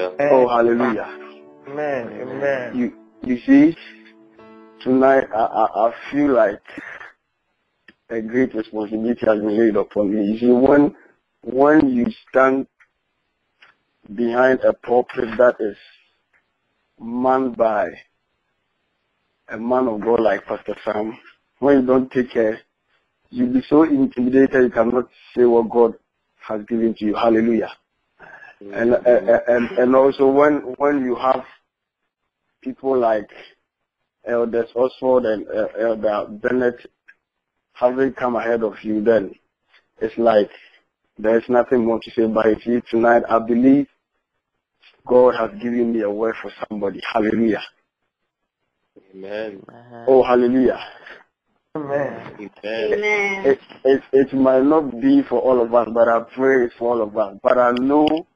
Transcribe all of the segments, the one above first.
Amen. Oh, hallelujah. Amen. Amen. You, you see, tonight I, I, I feel like a great responsibility has been laid upon me. You see, when, when you stand behind a pulpit that is manned by a man of God like Pastor Sam, when you don't take care, you'll be so intimidated you cannot say what God has given to you. Hallelujah. And, and and and also when when you have people like Elders Oswald and uh, Elder Bennett having come ahead of you, then it's like there's nothing more to say. But you tonight I believe God has given me a word for somebody. Hallelujah. Amen. Oh, hallelujah. Amen. Amen. Amen. It, it, it might not be for all of us, but I pray it's for all of us. But I know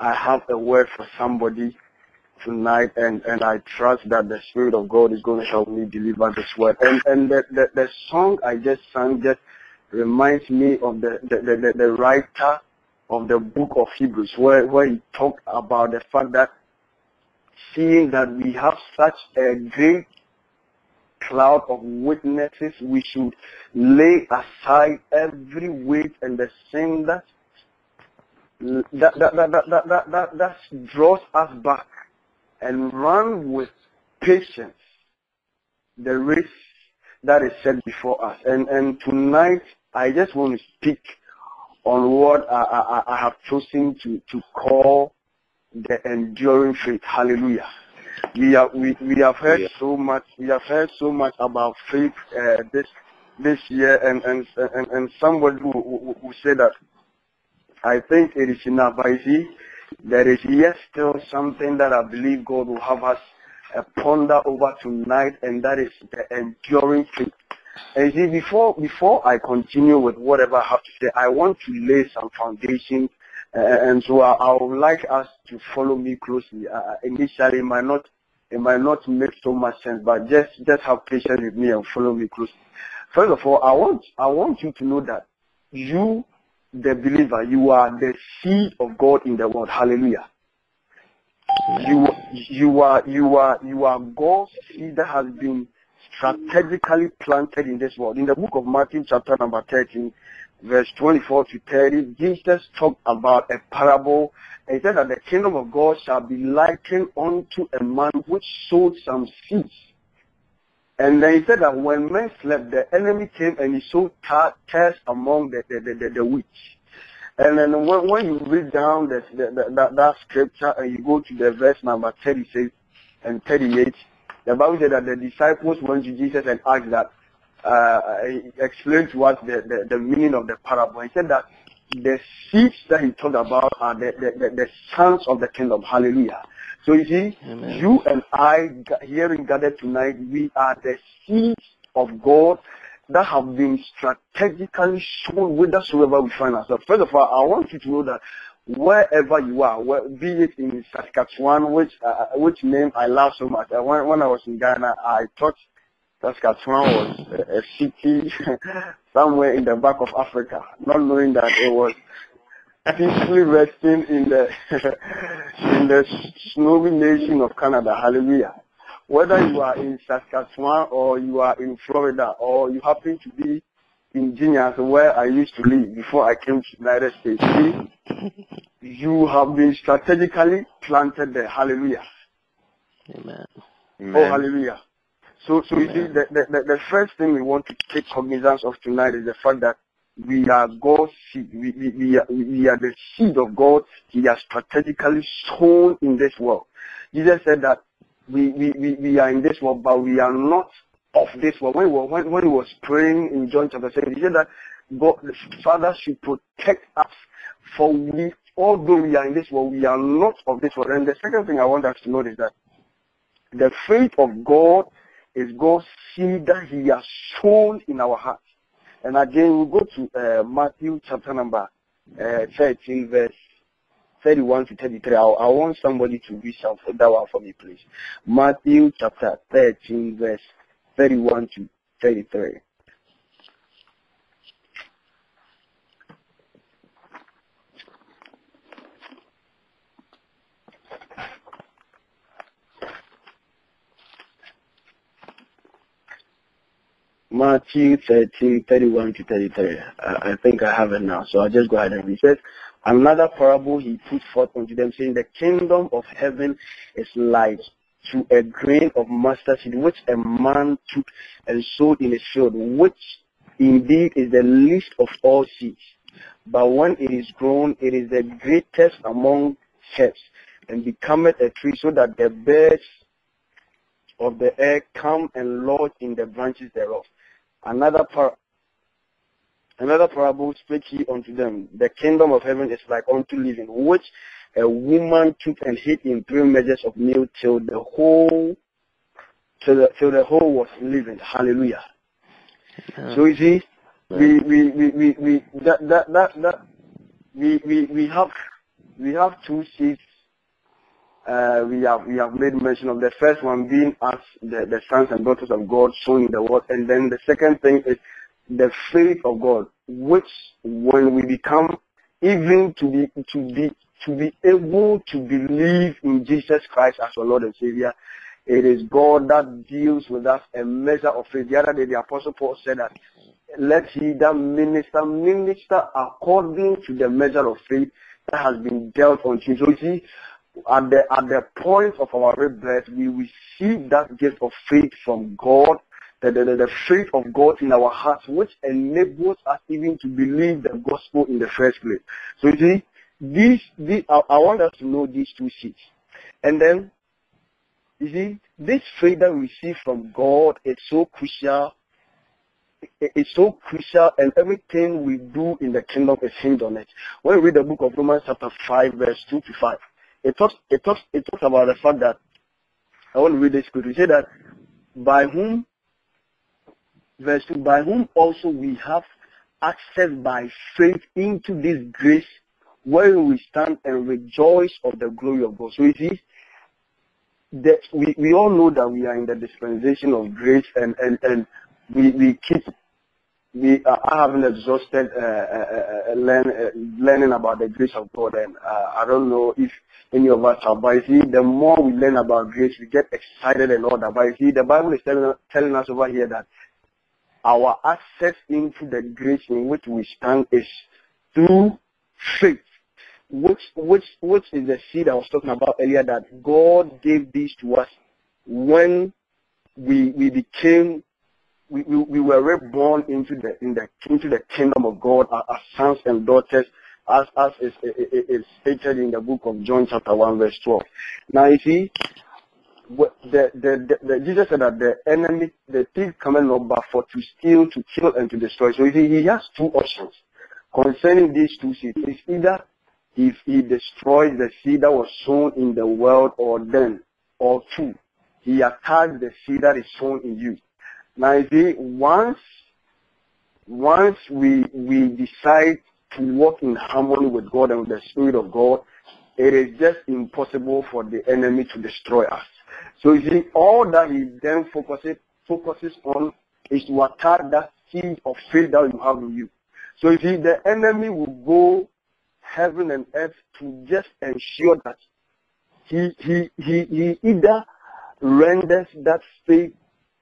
I have a word for somebody tonight, and, and I trust that the Spirit of God is going to help me deliver this word. And and the, the, the song I just sang just reminds me of the, the, the, the, writer of the book of Hebrews, where, where he talked about the fact that seeing that we have such a great cloud of witnesses, we should lay aside every weight and the sin that that that that that that, that, that, draws us back and run with patience the race that is set before us. And and tonight I just want to speak on what I, I, I have chosen to, to call the enduring faith. Hallelujah. We have we, we have heard Yeah. so much we have heard so much about faith uh, this this year and and and, and somebody who, who, who said that I think it is enough. You see, there is yet still something that I believe God will have us uh, ponder over tonight, and that is the enduring faith. And see, before before I continue with whatever I have to say, I want to lay some foundation, uh, and so I, I would like us to follow me closely. Uh, initially, it might not it might not make so much sense, but just just have patience with me and follow me closely. First of all, I want I want you to know that you the believer, you are the seed of God in the world. Hallelujah. You you are you are you are God's seed that has been strategically planted in this world. In the book of Matthew, chapter number 13, verse 24 to 30, Jesus talked about a parable. He said that the kingdom of God shall be likened unto a man which sowed some seeds. And then he said that when men slept, the enemy came and he sowed ta- tares among the, the, the, the, the. And then when, when you read down the, the, the, that, that scripture and you go to the verse number 36 and 38, the Bible said that the disciples went to Jesus and asked that, uh, explained to us the, the, the meaning of the parable. He said that the seeds that he talked about are the, the, the, the sons of the kingdom. Hallelujah. So you see, Amen. you and I ga- hearing gathered tonight, we are the seeds of God that have been strategically shown whithersoever we find ourselves. First of all, I want you to know that wherever you are, where, be it in Saskatchewan, which uh, which name I love so much. Uh, when, when I was in Ghana, I thought Saskatchewan was a, a city somewhere in the back of Africa, not knowing that it was peacefully resting in the in the snowy nation of Canada. Hallelujah. Whether you are in Saskatchewan or you are in Florida or you happen to be in Genius where I used to live before I came to the United States, see, you have been strategically planted there. Hallelujah. Amen. Oh, hallelujah. So, so you see, the, the, the, first thing we want to take cognizance of tonight is the fact that we are God's seed. We, we, we, are, we are the seed of God. He has strategically sown in this world. Jesus said that we, we, we, we are in this world, but we are not of this world. When he was, when, when he was praying in John chapter 7, he said that God, the Father should protect us for we, although we are in this world, we are not of this world. And the second thing I want us to note is that the faith of God is God's seed that He has sown in our hearts. And again, we go to uh, Matthew chapter number uh, 13, verse 31 to 33. I, I want somebody to read some that one for me, please. Matthew chapter 13, verse 31 to 33. Matthew 13, 31 to 33. I, I think I have it now, so I'll just go ahead and read. It Another parable he put forth unto them, saying, The kingdom of heaven is like to a grain of mustard seed, which a man took and sowed in his field, which indeed is the least of all seeds. But when it is grown, it is the greatest among herbs, and becometh a tree, so that the birds of the air come and lodge in the branches thereof. Another par- another parable spake he unto them, The kingdom of heaven is like unto living, which a woman took and hid in three measures of meal till the whole till the, till the whole was living. Hallelujah. Amen. So you see, we we we we, we that that that that we we we have we have two seeds. Uh, we have we have made mention of the first one being as the, the sons and daughters of God sown in the world, and then the second thing is the faith of God, which when we become even to be to be to be able to believe in Jesus Christ as our Lord and Savior, it is God that deals with us a measure of faith. The other day, the Apostle Paul said that let he that minister minister according to the measure of faith that has been dealt unto him. So you see, at the at the point of our rebirth, we receive that gift of faith from God, the, the, the, faith of God in our hearts, which enables us even to believe the gospel in the first place. So you see, these, these I, I want us to know these two seeds. And then, you see, this faith that we receive from God is so crucial. It's so crucial, and everything we do in the kingdom is hinged on it. When we read the book of Romans, chapter 5, verse 2 to 5, it talks, it talks, it talks about the fact that, I want to read this quickly. It says that, by whom, verse 2, by whom also we have access by faith into this grace where we stand and rejoice of the glory of God. So it is that we, we all know that we are in the dispensation of grace and, and, and we, we keep we uh, I haven't exhausted uh, uh, uh, learn, uh, learning about the grace of God, and uh, I don't know if any of us. But you see, the more we learn about grace, we get excited and all that. But you see, the Bible is telling, telling us over here that our access into the grace in which we stand is through faith, which which which is the seed I was talking about earlier. That God gave this to us when we we became we, we, we were reborn into the in the into the kingdom of God as sons and daughters, as as is, is, is stated in the book of John chapter one verse twelve. Now you see, the, the, the, the Jesus said that the enemy, the thief coming not but for to steal, to kill, and to destroy. So you see, he has two options concerning these two seeds. It's either if he destroys the seed that was sown in the world, or then, or two, he attacks the seed that is sown in you. Now, you see, once once we we decide to walk in harmony with God and with the Spirit of God, it is just impossible for the enemy to destroy us. So you see, all that he then focuses focuses on is to attack that seed of faith that you have in you. So you see, the enemy will go heaven and earth to just ensure that he he he, he either renders that faith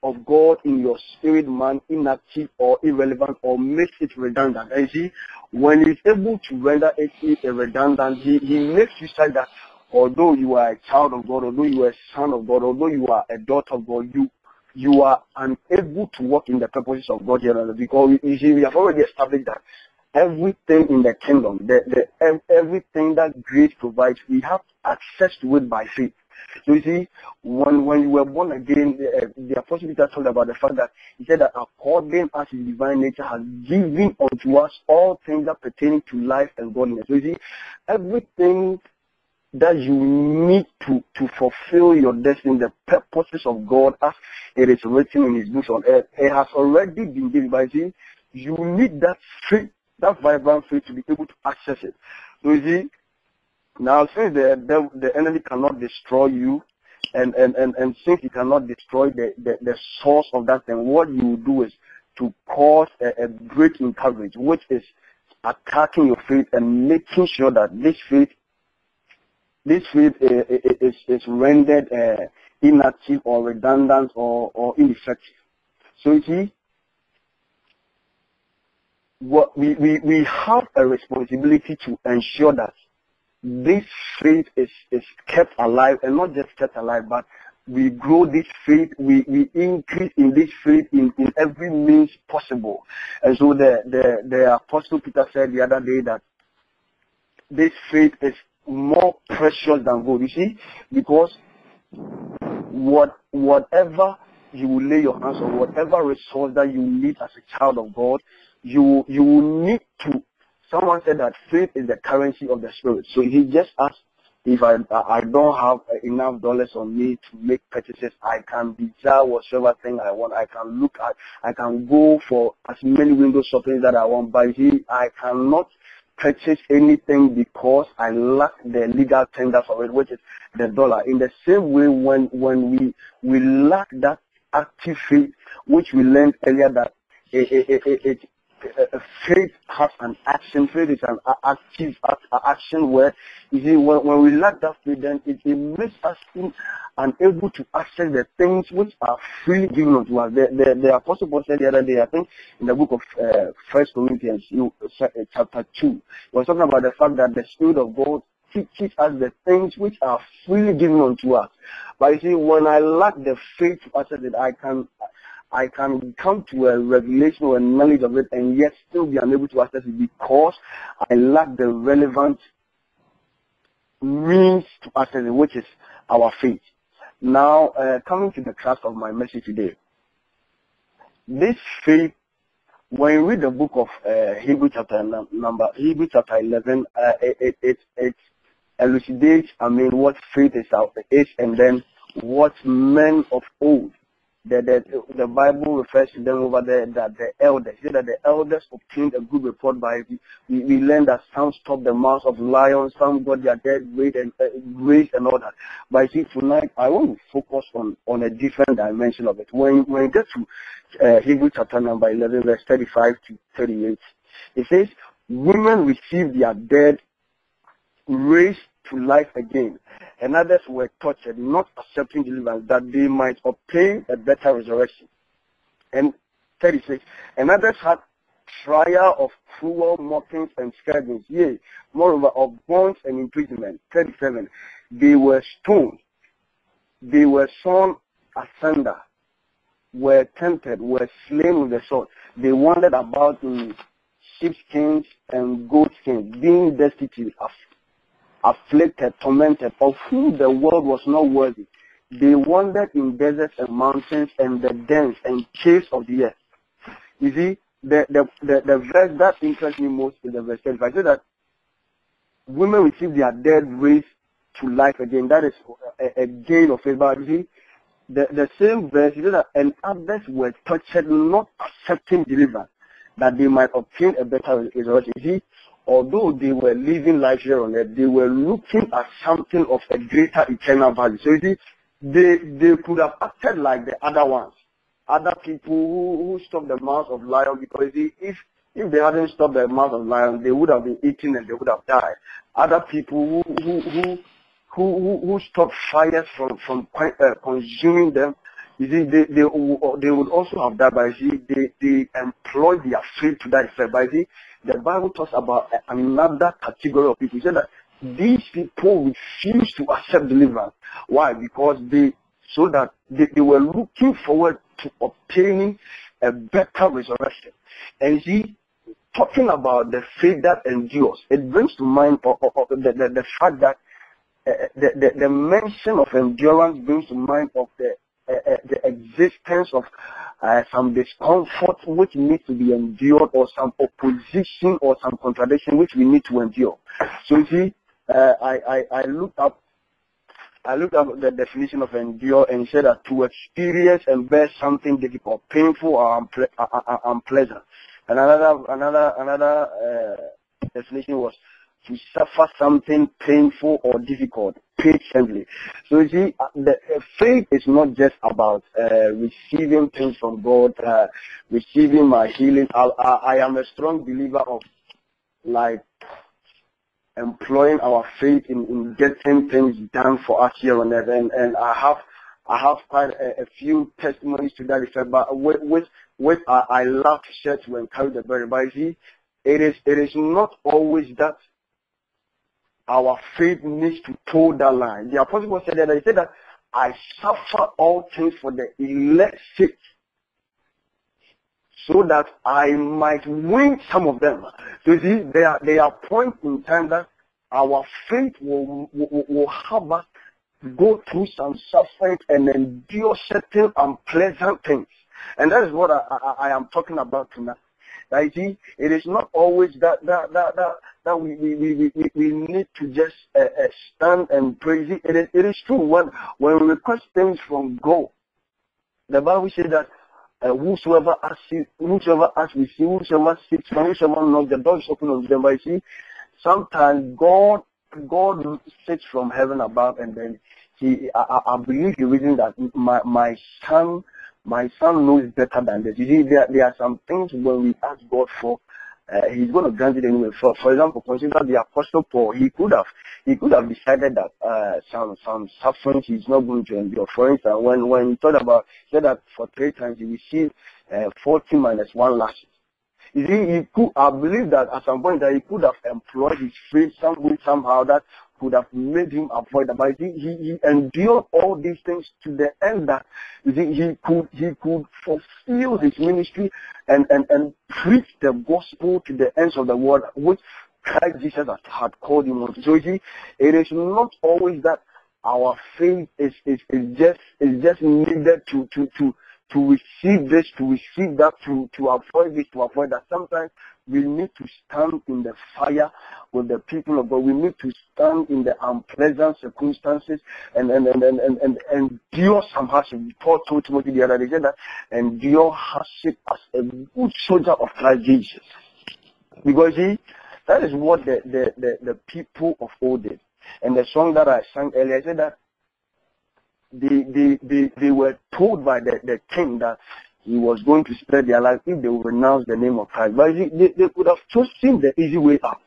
of God in your spirit man inactive or irrelevant or makes it redundant. And see, when he's able to render it redundant, he, he makes you say that although you are a child of God, although you are a son of God, although you are a daughter of God, you you are unable to walk in the purposes of God here because you see, we have already established that everything in the kingdom, the, the everything that grace provides, we have access to it by faith. So you see, when when you were born again, the, uh, the Apostle Peter told about the fact that he said that according as his divine nature has given unto us all things that pertain to life and godliness. So you see, everything that you need to, to fulfill your destiny, the purposes of God as it is written in his books on earth, it has already been given by you. You need that faith, that vibrant faith to be able to access it. So you see, now since the, the, the enemy cannot destroy you, and, and, and, and since he cannot destroy the, the, the source of that thing, what you do is to cause a, a breaking coverage, which is attacking your faith and making sure that this faith this faith uh, is, is rendered uh, inactive or redundant or, or ineffective. So you see, what we, we, we have a responsibility to ensure that this faith is, is kept alive and not just kept alive, but we grow this faith, we, we increase in this faith in, in every means possible. And so the, the, the Apostle Peter said the other day that this faith is more precious than gold. You see, because what whatever you will lay your hands on, whatever resource that you need as a child of God, you you will need to. Someone said that faith is the currency of the spirit. So he just asked if I I don't have enough dollars on me to make purchases, I can desire whatever thing I want. I can look at, I can go for as many window shopping that I want. But he, I cannot purchase anything because I lack the legal tender for it, which is the dollar. In the same way, when when we we lack that active faith, which we learned earlier that it, it, it, it faith has an action. Faith is an active action where you see when, when we lack that faith, then it, it makes us unable to access the things which are freely given unto us. The, the, the Apostle Paul said the other day, I think in the book of uh, First Corinthians, you, uh, chapter two, he was talking about the fact that the Spirit of God teaches us the things which are freely given unto us. But you see, when I lack the faith to access it, I can I can come to a revelation or a knowledge of it and yet still be unable to access it because I lack the relevant means to access it, which is our faith. Now, uh, coming to the crux of my message today. This faith, when you read the book of uh, Hebrew chapter number Hebrew chapter 11, uh, it, it, it elucidates, I mean, what faith is, is and then what men of old the, the, the Bible refers to them over there that the elders, that the elders obtained a good report by we, we learned that some stopped the mouths of lions, some got their dead weight and uh, grace and all that. But see, tonight I want to focus on, on a different dimension of it. When when you get to uh, Hebrew chapter number 11, verse 35 to 38, it says, women receive their dead raised to life again and others were tortured, not accepting deliverance, that they might obtain a better resurrection. And 36, and others had trial of cruel mockings and scourgings, yea, moreover of bonds and imprisonment. 37, they were stoned, they were sawn asunder, were tempted, were slain with the sword. They wandered about in sheepskins and goatskins, being destitute, afflicted, tormented, of whom the world was not worthy. They wandered in deserts and mountains and the dens and caves of the earth. You see, the, the, the, the verse that interests me most is the verse 35. I say that women receive their dead raised to life again. That is a, a gain of faith. You see, the, the same verse, you know that, and others were touched, not accepting deliverance, that they might obtain a better resurrection. You see, although they were living life here on earth, they were looking at something of a greater eternal value. So you see, they they could have acted like the other ones, other people who, who stopped the mouth of lion because see, if if they hadn't stopped the mouth of lion, they would have been eaten and they would have died. Other people who who who who, who stopped fires from from uh, consuming them, you see, they, they, they would also have died, but you see, they, they employ their faith to that effect. But you see, the Bible talks about another category of people. He said that these people refuse to accept deliverance. Why? Because they so that they, they were looking forward to obtaining a better resurrection. And see, talking about the faith that endures, it brings to mind the, the, the fact that uh, the, the, the mention of endurance brings to mind of the uh, the existence of uh, some discomfort which needs to be endured or some opposition or some contradiction which we need to endure. So you see, uh, I, I, I looked up I looked up the definition of endure and said that to experience and bear something difficult, painful or unple- unpleasant. And another another another uh, definition was to suffer something painful or difficult patiently. So you see, uh, the uh, faith is not just about uh, receiving things from God, uh, receiving my healing. I, I, I am a strong believer of like employing our faith in, in getting things done for us here on earth. And, and I have I have quite a, a few testimonies to that effect, but with, with, with I, I love to share to encourage the body. But see, it is, it is not always that our faith needs to toe that line. The apostle said that he said that I suffer all things for the elect's sake, so that I might win some of them. So you see, there are there are points in time that our faith will will, will have us go through some suffering and endure certain unpleasant things, and that is what I, I, I am talking about tonight. Right? See, it is not always that that that that, that we, we, we, we, we need to just uh, uh, stand and praise it. It is, it is true when when we request things from God. The Bible says that uh, whosoever asks, whosoever asks, we see, whosoever seeks, whosoever knocks, the door is open unto them. But you see, sometimes God God sits from heaven above, and then he I I believe the reason that my my son my son knows better than this. You see, there, there are some things when we ask God for, uh, He's going to grant it anyway. For, for example, consider the Apostle Paul. He could have he could have decided that uh, some some suffering he's not going to endure. For instance, when when he thought about said that for three times he received uh, 40 minus one lashes. You see, he could, I believe that at some point that he could have employed his faith some way, somehow that could have made him avoid that. But he, he, he endured all these things to the end that he could he could fulfill his ministry and, and, and preach the gospel to the ends of the world, which Christ Jesus had, called him on. So see, it is not always that our faith is, is, is just is just needed to to to to receive this, to receive that, to, to avoid this, to avoid that. Sometimes we need to stand in the fire with the people of God. We need to stand in the unpleasant circumstances and and and and, and, and endure some hardship. Paul told Timothy the other day that endure hardship as a good soldier of Christ Jesus. Because he that is what the, the, the, the people of old did. And the song that I sang earlier I said that they, they, they, they were told by the, the king that he was going to spread their life if they would renounce the name of Christ. But they, they could have chosen the easy way out.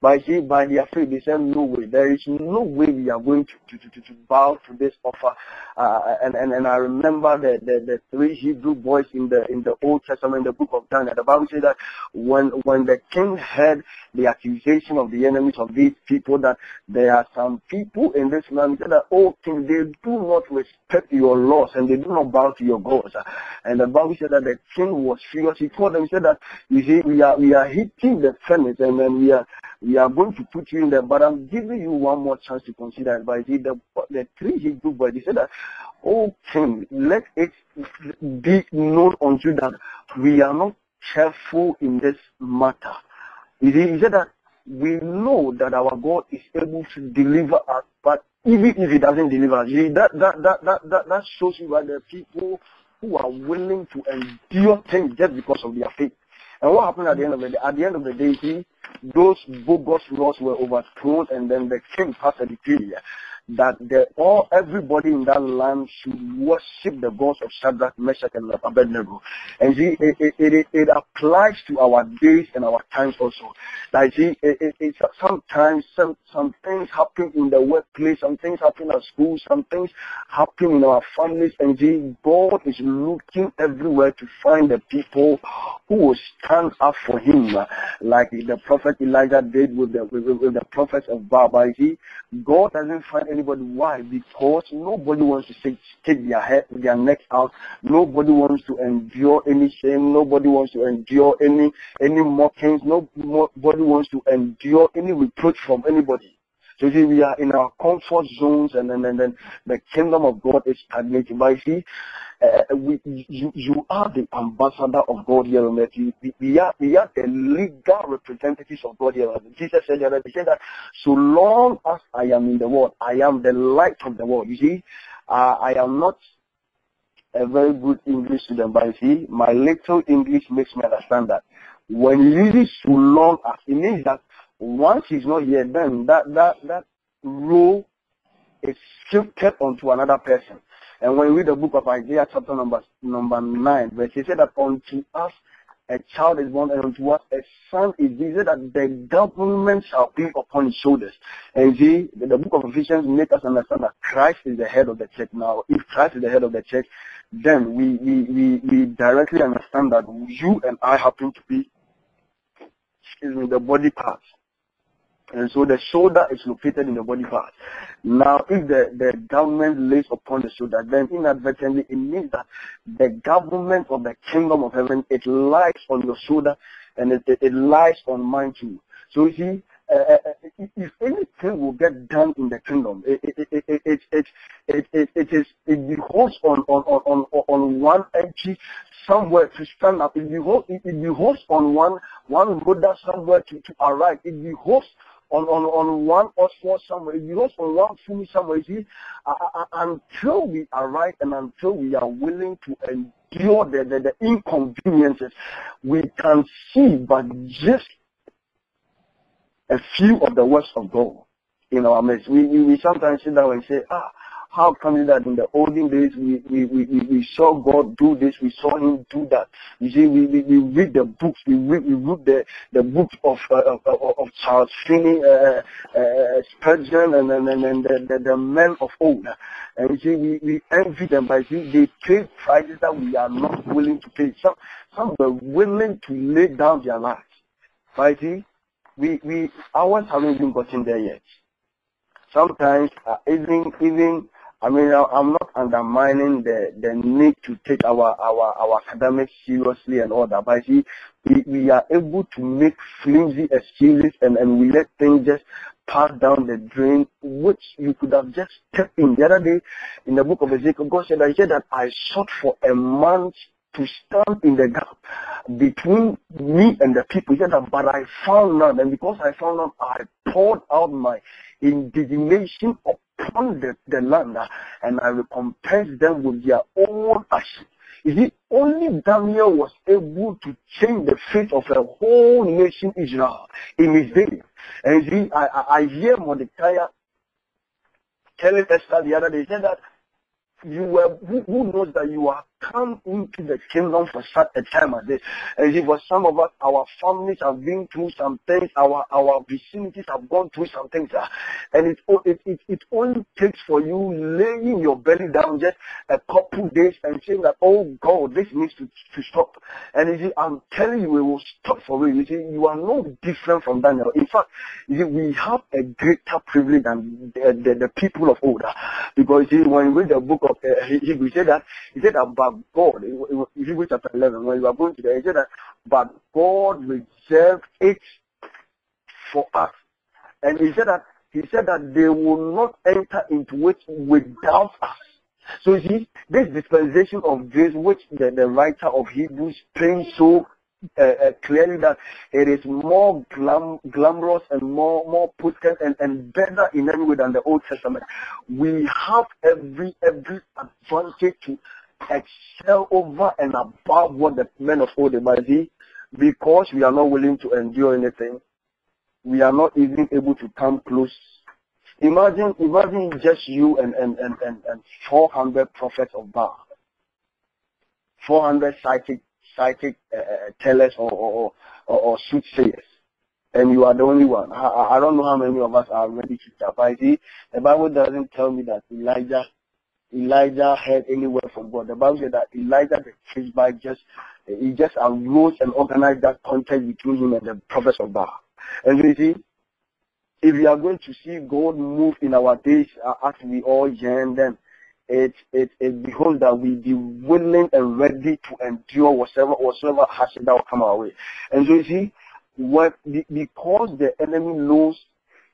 But see, by their faith, they said, no way. There is no way we are going to, to, to, to bow to this offer. Uh, and, and, and I remember the, the, the three Hebrew boys in the, in the Old Testament, in the book of Daniel. The Bible says that when, when the king heard the accusation of the enemies of these people, that there are some people in this land, said that, oh king, they do not respect your laws and they do not bow to your gods. And the Bible said that the king was furious. He told them, he said that, you see, we are, we are hitting the furnace and then we are, we are going to put you in there, but I'm giving you one more chance to consider it. But see, the, the three Hebrew boys, they said that, oh king, let it be known unto that we are not careful in this matter. He said that we know that our God is able to deliver us, but even if he doesn't deliver us, that, that, that, that, that, that shows you that the people who are willing to endure things just because of their faith. And what happened at the end of the day? At the end of the day, see, those bogus laws were overthrown, and then the king passed a decree that the, all everybody in that land should worship the gods of Shadrach, Meshach, and Abednego. And see, it, it, it, it applies to our days and our times also. Like see, it, it, sometimes some, some things happen in the workplace, some things happen at school, some things happen in our families, and see, God is looking everywhere to find the people who will stand up for Him, like the prophet Elijah did with the with, with the prophets of Baal. See, God doesn't find anybody. Why? Because nobody wants to take, take their head, their neck out. Nobody wants to endure any shame. Nobody wants to endure any any mockings. Nobody wants to endure any reproach from anybody. So see, we are in our comfort zones, and then and then the kingdom of God is stagnating. But you see, uh, we, you, you are the ambassador of God here on earth. We, we, are, we are the legal representatives of God here on earth. Jesus said, he said that so long as I am in the world, I am the light of the world. You see, uh, I am not a very good English student, but you see, my little English makes me understand that when he uses so long as, it means that once he's not here, then that, that, that role is shifted onto another person. And when we read the book of Isaiah chapter number number nine, verse he said that unto us a child is born, and unto us a son is given. He said that the government shall be upon his shoulders. And see, the, the book of Ephesians make us understand that Christ is the head of the church. Now, if Christ is the head of the church, then we, we, we, we directly understand that you and I happen to be excuse me, the body parts. And so the shoulder is located in the body part. Now, if the, the government lays upon the shoulder, then inadvertently it means that the government of the kingdom of heaven, it lies on your shoulder and it, it, it lies on mine too. So you see, uh, if anything will get done in the kingdom, it it it it it it, it, it, it is it beholds on on on on on one entry somewhere to stand up. It beholds it, it on one one roader somewhere to to arrive. It beholds on on on one oswald somewhere. It beholds on one fumi somewhere. You see, until we arrive and until we are willing to endure the, the the inconveniences, we can see but just a few of the works of God in our midst. We, we, we sometimes sit down and say, ah, how come it that in the olden days we, we, we, we saw God do this, we saw him do that. You see, we, we, we read the books, we read, we read the, the books of, uh, of, of Charles Finney, uh, uh, Spurgeon, and, and, and, and the, the, the men of old. And you see, we, we envy them, but see, they pay prices that we are not willing to pay. Some, some were willing to lay down their lives. But see, we we ours haven't even gotten there yet. Sometimes uh, even even I mean I, I'm not undermining the the need to take our our our academics seriously and all that, but see we, we are able to make flimsy excuses and and we let things just pass down the drain, which you could have just stepped in. The other day, in the book of Ezekiel, God said, I said that I sought for a month to stand in the gap between me and the people. He said that, but I found none. And because I found none, I poured out my indignation upon the, the land uh, and I recompensed them with their own ashes. You see, only Daniel was able to change the fate of a whole nation Israel in his day. And you see, I, I, I hear Mordecai telling Esther the other day, he said that you were who, who knows that you are come into the kingdom for such a time as this. And see, for some of us, our families have been through some things, our our vicinities have gone through some things, uh, and it, it it it only takes for you laying your belly down just a couple days and saying that, oh God, this needs to to stop. And you I'm telling you, it will stop for you. You see, you are no different from Daniel. In fact, see, we have a greater privilege than the, the, the people of old, uh, because see, when you read the book of uh, he said that he said God, in Hebrews chapter 11, when you are going to the, he said that, but God reserved it for us. And he said that, he said that they will not enter into it without us. So you see, this dispensation of grace, which the, the writer of Hebrews paints so uh, uh, clearly that it is more glam- glamorous and more more potent and, and better in every way than the Old Testament. We have every every advantage to excel over and above what the men of old be because we are not willing to endure anything. We are not even able to come close. Imagine, imagine just you and, and, and, and, and 400 prophets of Baal. 400 psychic, psychic uh, tellers or, or, or, or soothsayers. And you are the only one. I, I don't know how many of us are ready to die. But see, the Bible doesn't tell me that Elijah Elijah heard any word from God. The Bible said that Elijah the Tishbite just he just arose and organized that contest between him and the prophets of Baal. And you see, if we are going to see God move in our days uh, as we all yearn, then it it it beholds that we be willing and ready to endure whatever whatsoever hardship that will come our way. And so you see, what because the enemy knows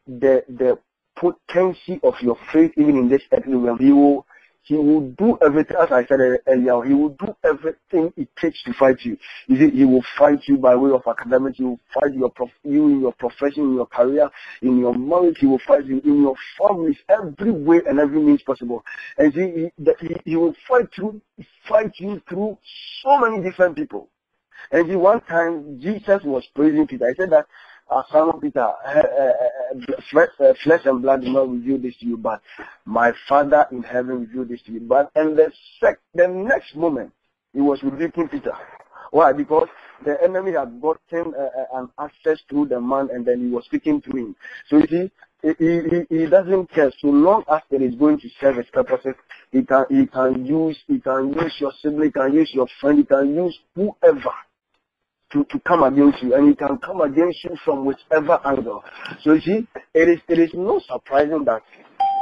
the the potency of your faith even in this earthly realm, he will he will do everything, as I said earlier, he will do everything it takes to fight you. See, he will fight you by way of academics, he will fight your prof- you in your profession, in your career, in your marriage, he will fight you in your families, every way and every means possible. And he, he, he will fight through, fight you through so many different people. And see, one time Jesus was praising Peter. He said that uh, Simon Peter, uh, flesh, and blood did not reveal this to you, but my Father in heaven revealed this to you. But and the sec, the next moment, he was rebuking Peter. Why? Because the enemy had gotten uh, an access through the man and then he was speaking to him. So you see, he, he, he doesn't care so long as it is going to serve his purposes. He can he can use he can use your sibling, he can use your friend, he can use whoever to, to come against you, and it can come against you from whichever angle. So you see, it is it is not surprising that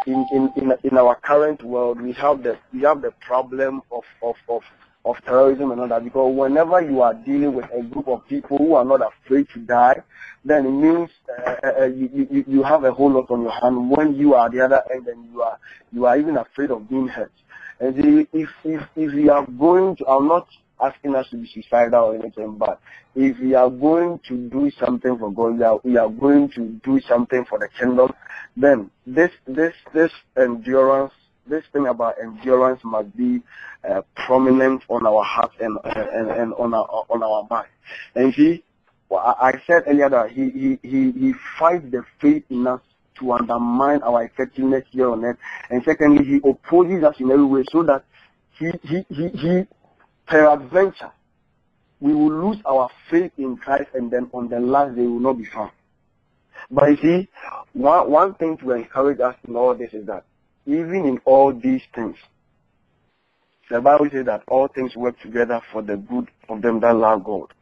in, in, in, in our current world we have the we have the problem of, of, of, of terrorism and all that because whenever you are dealing with a group of people who are not afraid to die, then it means uh, uh, you, you, you have a whole lot on your hand when you are the other end and you are you are even afraid of being hurt. And if if if you are going to, I'm not asking us to be suicidal or anything, but if we are going to do something for God, we are, are going to do something for the kingdom, then this this this endurance, this thing about endurance must be uh, prominent on our heart and, and and on our on our mind. And see, I said earlier that he he he, he fights the faith in us to undermine our effectiveness here on earth, and secondly, he opposes us in every way so that he he he, he peradventure, we will lose our faith in Christ and then on the last day will not be found. But you see, one, one thing to encourage us in all this is that even in all these things, the Bible says that all things work together for the good of them that love God,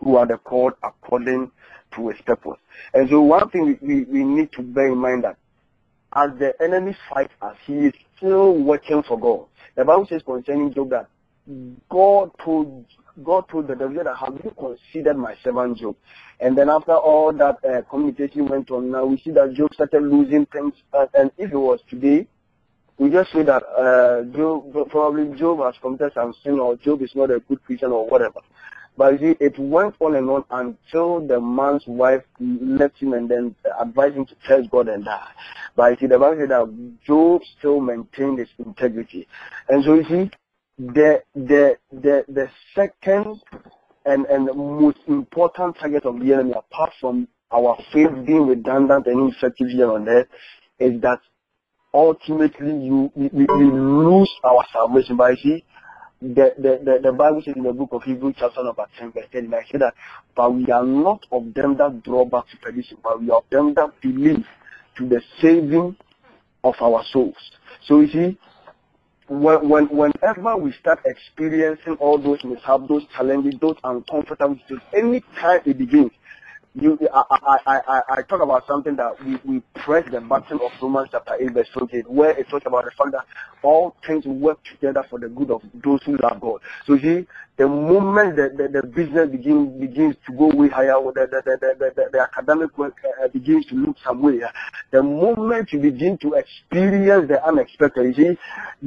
who are the called according to his purpose. And so one thing we, we need to bear in mind that as the enemy fights us, he is still working for God. The Bible says concerning Job that God told God told the devil that have you considered my servant Job? And then after all that uh, communication went on, now we see that Job started losing things. Uh, and if it was today, we just say that uh, Job probably Job has committed some sin or Job is not a good Christian or whatever. But you see, it went on and on until the man's wife left him and then advised him to curse God and die. But see, the Bible said that Job still maintained his integrity. And so you see, the the the the second and and most important target of the enemy, apart from our faith being redundant and ineffective here on earth, is that ultimately you we, we lose our salvation. But see, the, the, the, the Bible says in the book of Hebrews chapter number 10 verse 10, I say that, but we are not of them that draw back to perdition, but we are of them that believe to the saving of our souls. So you see, when, when, whenever we start experiencing all those mishaps, those challenges, those uncomfortable situations, any time it begins, you, I, I, I, I talk about something that we, we press the button of Romans chapter 8 verse 28 where it talks about the fact that all things work together for the good of those who love God. So see, the moment that the, the, business begin, begins to go way higher, the, the, the, the, the, the academic work uh, uh begins to look some way, uh, the moment you begin to experience the unexpected, see,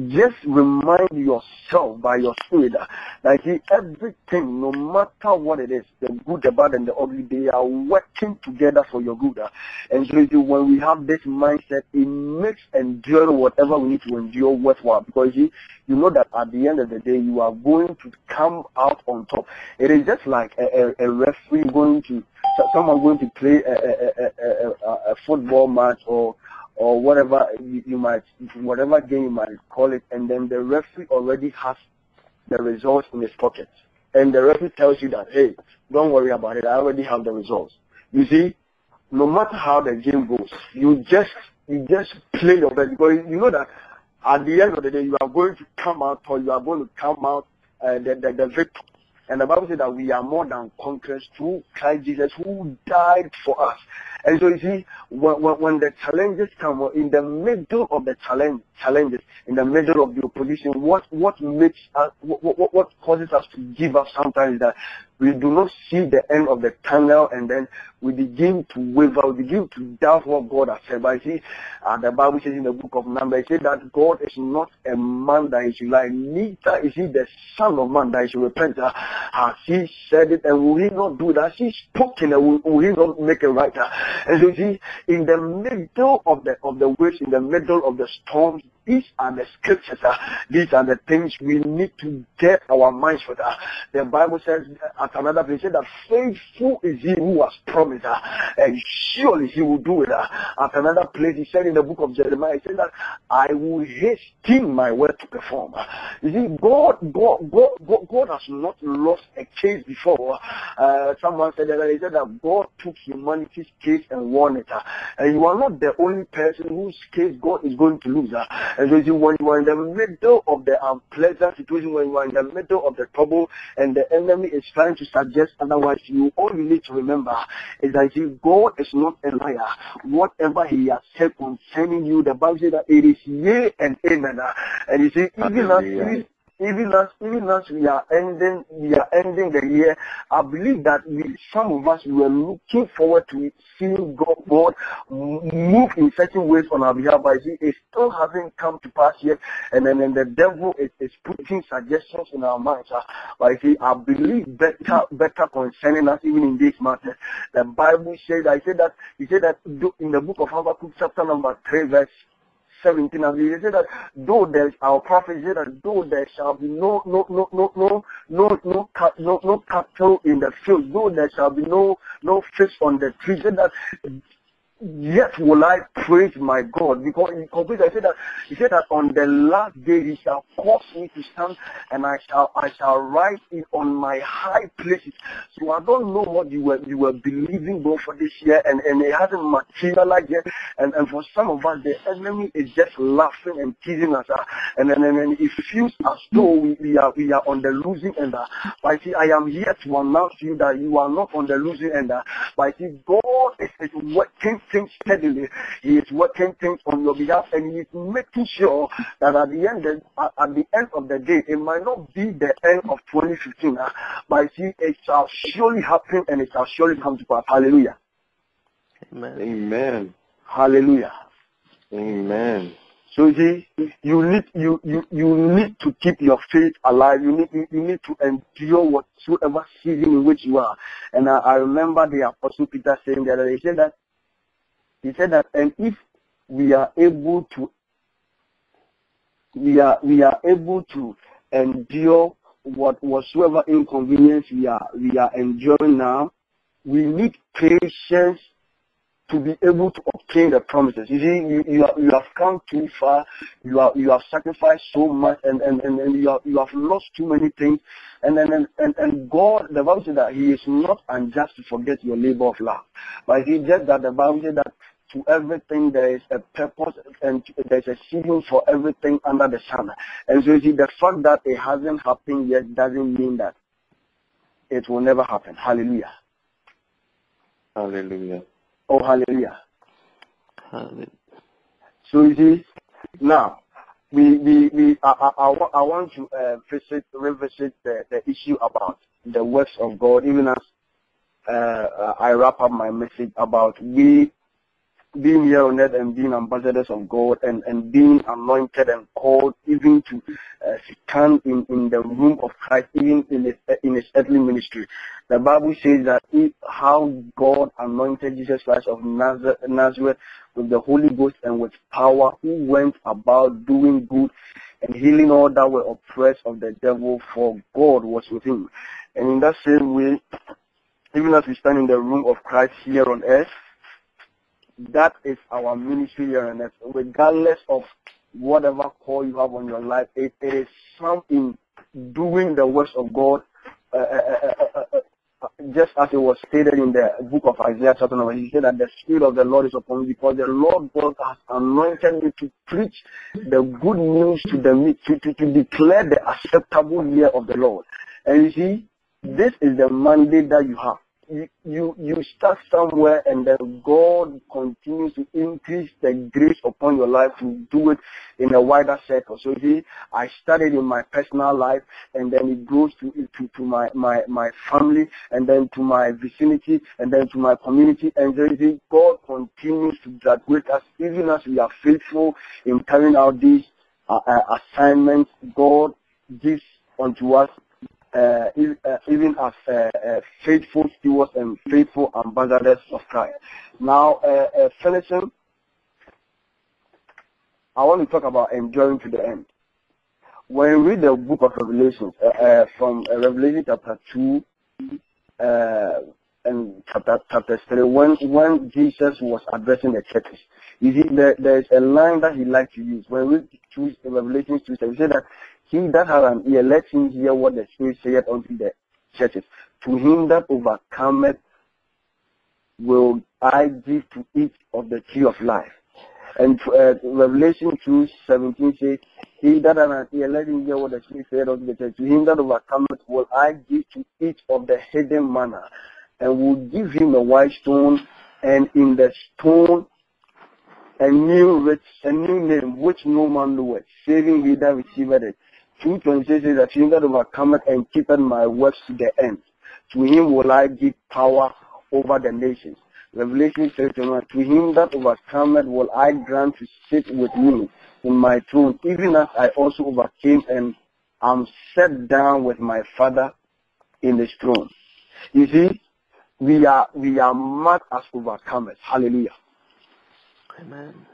just remind yourself by your spirit uh, that see, everything, no matter what it is, the good, the bad, and the ugly, they are working together for your good. And so when we have this mindset, it makes enduring whatever we need to endure worthwhile because you, you know that at the end of the day, you are going to come out on top. It is just like a, a, a referee going to, someone going to play a, a football match or or whatever you, you might, whatever game you might call it, and then the referee already has the results in his pocket and the referee tells you that, hey, don't worry about it, I already have the results. You see, no matter how the game goes, you just you just play your best because you know that at the end of the day you are going to come out or you are going to come out uh, the, the, the. And the Bible says that we are more than conquerors through Christ Jesus who died for us. And so you see, when, when, when the challenges come, in the middle of the challenge, challenges, in the middle of the opposition, what, what makes us, what, what, what causes us to give up sometimes is that we do not see the end of the tunnel and then we begin to waver, we begin to doubt what God has said. But you see, uh, the Bible says in the book of Numbers, it says that God is not a man that he should lie, neither is he the son of man that should repent. Uh, has he said it and will he not do that? Has he spoken and will, will he not make it right? Uh, and you see, in the middle of the of the waves, in the middle of the storms, these are the scriptures. Uh, these are the things we need to get our minds with. Uh, the Bible says uh, at another place that faithful is he who has promised, uh, and surely he will do it. Uh, at another place, he said in the book of Jeremiah, he said that I will hasten my word to perform. Uh, you see, God, God, God, God, God has not lost a case before. Uh, someone said that he said that God took humanity's case and won it. Uh, and you are not the only person whose case God is going to lose. Uh, and so you when you are in the middle of the unpleasant situation, when you are in the middle of the trouble, and the enemy is trying to suggest otherwise, you all you need to remember is that you see, God is not a liar. Whatever He has said concerning you, the Bible says that it is yea and amen. And you see, even as. Even as even as we are ending we are ending the year, I believe that we some of us we were looking forward to seeing God, move in certain ways on our behalf, but it still hasn't come to pass yet. And then, then the devil is, is putting suggestions in our minds. Uh, but see, I believe better better concerning us even in this matter. The Bible says I said that he said that in the book of Habakkuk chapter number three verse 17 and he said that though there's our prophet said that though there shall be no no no no no no no no no cattle in the field, though there shall be no no fish on the tree, said that Yet will I praise my God because in conclusion, I said that he said that on the last day he shall cause me to stand and I shall I shall rise in on my high places. So I don't know what you were you were believing God for this year and, and it hasn't materialized yet. And and for some of us the enemy is just laughing and teasing us. Uh, and then and, and it feels as though we, we are we are on the losing end. Uh, but I see I am here to announce to you that you are not on the losing end. Uh, but see God is, is working things steadily. He is working things on your behalf, and He is making sure that at the end, at at the end of the day, it might not be the end of 2015, uh, but I see it shall surely happen, and it shall surely come to pass. Hallelujah! Amen. Amen. Hallelujah! Amen. So you see, you need you, you you need to keep your faith alive. You need you, you need to endure whatsoever season in which you are. And I, I remember the Apostle Peter saying that he said that he said that and if we are able to we are we are able to endure what whatsoever inconvenience we are we are enduring now, we need patience to be able to obtain the promises. You see, you, you, are, you have come too far, you are you have sacrificed so much and, and, and, and you have you have lost too many things and and, and, and God the Bible says that He is not unjust to forget your labor of love. But He just that the Bible says that to everything there is a purpose and there's a season for everything under the sun. And so you see the fact that it hasn't happened yet doesn't mean that it will never happen. Hallelujah. Hallelujah. Oh hallelujah. Hallelujah. So you see, now we we, we I, I, I, want to uh, visit revisit the, the issue about the works of God, even as uh, I wrap up my message about we being here on earth and being ambassadors of God and, and being anointed and called even to uh, stand in, in the room of Christ, even in his, in his earthly ministry. The Bible says that it, how God anointed Jesus Christ of Nazareth with the Holy Ghost and with power, who went about doing good and healing all that were oppressed of the devil, for God was with him. And in that same way, even as we stand in the room of Christ here on earth, that is our ministry here on earth. Regardless of whatever call you have on your life, it, it is something doing the works of God. Uh, uh, uh, uh, just as it was stated in the book of Isaiah chapter number, he said that the Spirit of the Lord is upon me because the Lord God has anointed me to preach the good news to the to, to, to declare the acceptable year of the Lord. And you see, this is the mandate that you have you, you you start somewhere and then God continues to increase the grace upon your life to do it in a wider circle. So see, I started in my personal life and then it goes to to, to my, my, my family and then to my vicinity and then to my community and then see, God continues to graduate us even as we are faithful in carrying out these uh, uh, assignments God gives unto us uh, uh, even as uh, uh, faithful stewards and faithful ambassadors of Christ. Now, uh, finishing, I want to talk about enduring to the end. When you read the book of Revelation, from Revelation chapter 2 uh, and chapter, chapter 3, when, when Jesus was addressing the churches, you see, there, there's a line that he liked to use. When we choose Revelation 2, he said that he that has an ear, let him hear what the Spirit saith unto the churches. To him that overcometh will I give to each of the tree of life. And uh, Revelation 2 17 says, He that has an ear, let him hear what the Spirit said unto the church. To him that overcometh will I give to each of the hidden manna, and will give him a white stone, and in the stone a new rich, a new name which no man knoweth, saving he that receiveth it. 226 says that him that overcometh and keepeth my works to the end. To him will I give power over the nations. Revelation 31, to him that overcometh will I grant to sit with me in my throne, even as I also overcame and am set down with my Father in his throne. You see, we are we are marked as overcomers. Hallelujah. Amen.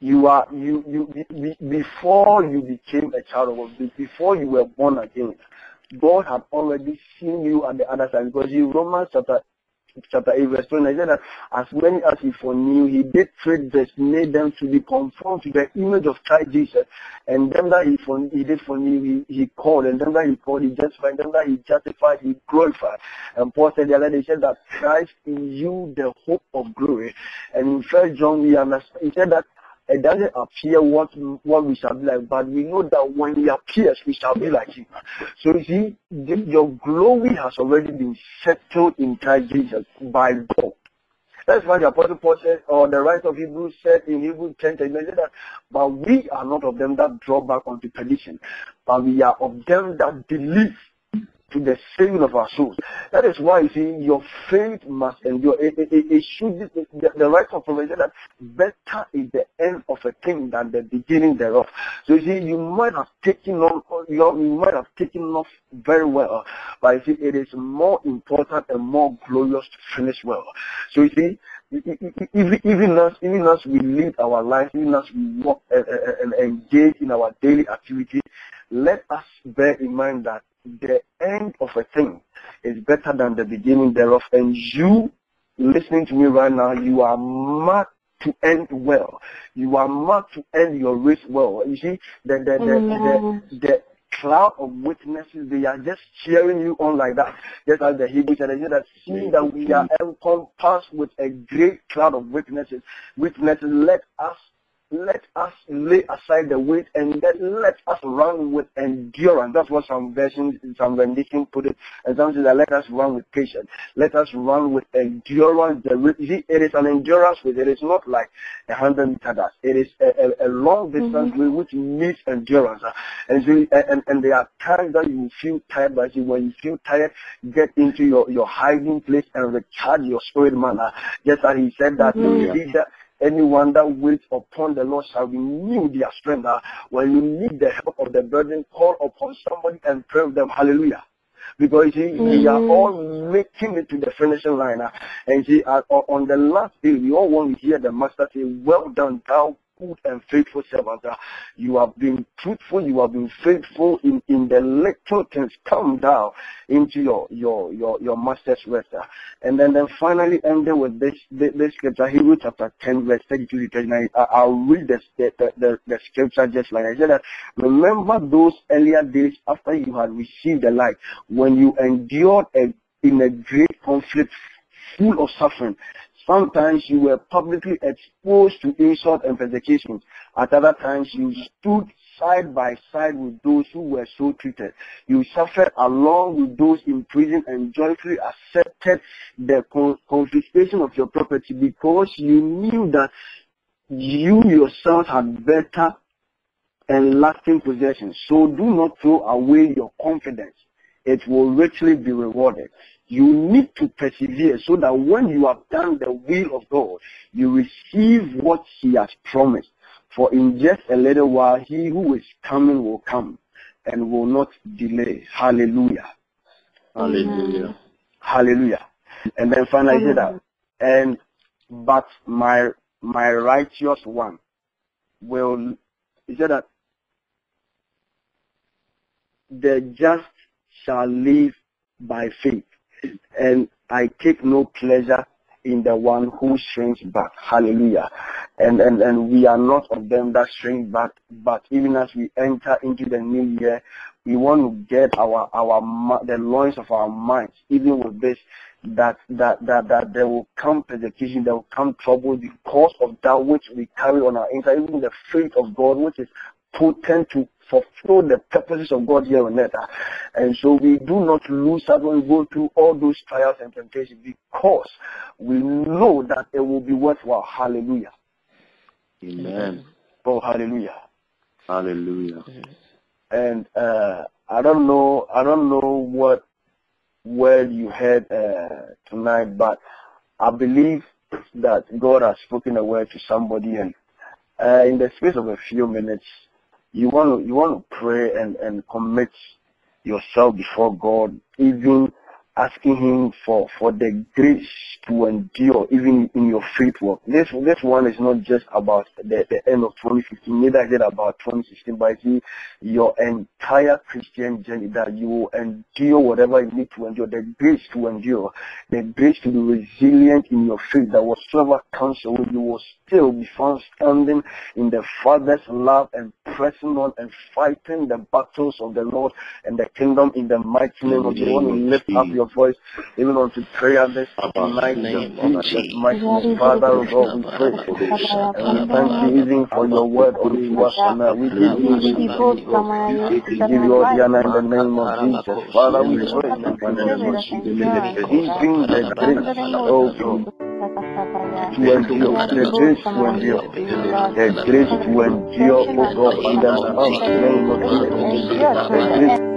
You are you you be, before you became a child of God, before you were born again. God had already seen you at the other side because in Romans chapter chapter 8, verse 20, I said that as many as he foreknew, he did made them to be conformed to the image of Christ Jesus. And them that he, for, he did foreknew, he, he called. And them that he called, he justified. Them that he justified, he glorified. And Paul said the other day, he said that Christ in you, the hope of glory. And in First John, we understand, he said that it doesn't appear what what we shall be like, but we know that when he appears, we shall be like him. So you see, the, your glory has already been settled in Christ Jesus by God. That's why the Apostle Paul said, or the writer of Hebrews said in Hebrews 10, 10 said that, but we are not of them that draw back unto perdition, but we are of them that believe to the saving of our souls. That is why you see your faith must endure. It, it, it, it should be, the, the right of said that better is the end of a thing than the beginning thereof. So you see, you might have taken on you might have taken off very well, but you see, it is more important and more glorious to finish well. So you see, even, as even as we live our life, even as we work and, eh, eh, eh, and engage in our daily activity, let us bear in mind that the end of a thing is better than the beginning thereof. And you listening to me right now, you are marked to end well. You are marked to end your race well. You see, the the the, the, the cloud of witnesses, they are just cheering you on like that. Just as the Hebrew said, that see that we are encompassed with a great cloud of witnesses. Witnesses, let us let us lay aside the weight and then let us run with endurance. That's what some versions, some rendition put it. And some say that let us run with patience. Let us run with endurance. The, see, it is an endurance with it is not like a hundred meter dash. It is a, a, a long distance mm-hmm. which needs endurance. And, so, and, and there are times that you feel tired, but see, when you feel tired, get into your, your hiding place and recharge your spirit man. Just as he said that, mm-hmm. You see that Anyone that waits upon the Lord shall renew their strength. Uh, when you need the help of the burden, call upon somebody and pray with them. Hallelujah. Because see, mm-hmm. we are all making it to the finishing line. Uh, and see, uh, on the last day, we all want to hear the master say, Well done, thou good and faithful servant. Uh, you have been truthful, you have been faithful in, in the little things. Come down into your your your, your master's rest. Uh, and then, then finally ended with this, this, this scripture, Hebrew chapter 10, verse 32 to 39. I, I'll read the, the, the, the scripture just like I said that. Remember those earlier days after you had received the light, when you endured a, in a great conflict full of suffering Sometimes you were publicly exposed to insult and persecution. At other times you stood side by side with those who were so treated. You suffered along with those in prison and joyfully accepted the confiscation of your property because you knew that you yourself had better and lasting possessions. So do not throw away your confidence. It will richly be rewarded. You need to persevere so that when you have done the will of God, you receive what He has promised. For in just a little while, He who is coming will come and will not delay. Hallelujah. Hallelujah. Hallelujah. And then finally, say that, and but my my righteous one will He said that the just shall live by faith, and I take no pleasure in the one who shrinks back. Hallelujah. And, and, and we are not of them that shrink back, but even as we enter into the new year, we want to get our, our, the loins of our minds, even with this, that, that, that, that there will come persecution, there will come trouble because of that which we carry on our inside, even the faith of God, which is potent to fulfill the purposes of God here on earth. And so we do not lose out when we go through all those trials and temptations because we know that it will be worthwhile. Hallelujah. Amen. Oh, hallelujah. Hallelujah. And uh, I don't know, I don't know what word you heard uh, tonight, but I believe that God has spoken a word to somebody, and uh, in the space of a few minutes, you want to you want to pray and and commit yourself before God, even asking Him for for the grace to endure, even in your faith walk. This this one is not just about the, the end of 2015, neither is it about 2016, but it's your entire Christian journey that you will endure whatever you need to endure, the grace to endure, the grace to be resilient in your faith, that whatsoever comes your way, you will still be found standing in the Father's love and pressing on and fighting the battles of the Lord and the kingdom in the mighty name of the Lord. Lift up your voice even unto prayer this night. Jesus, mighty. Father, oh God, we pray. And we thank you even for your word unto us tonight. We give you, we give you all the honor in the name of Jesus. Father, we pray. Even the oh, grace, oh God to endure, the grace to endure, the grace to endure, oh God, in the name of Jesus, the grace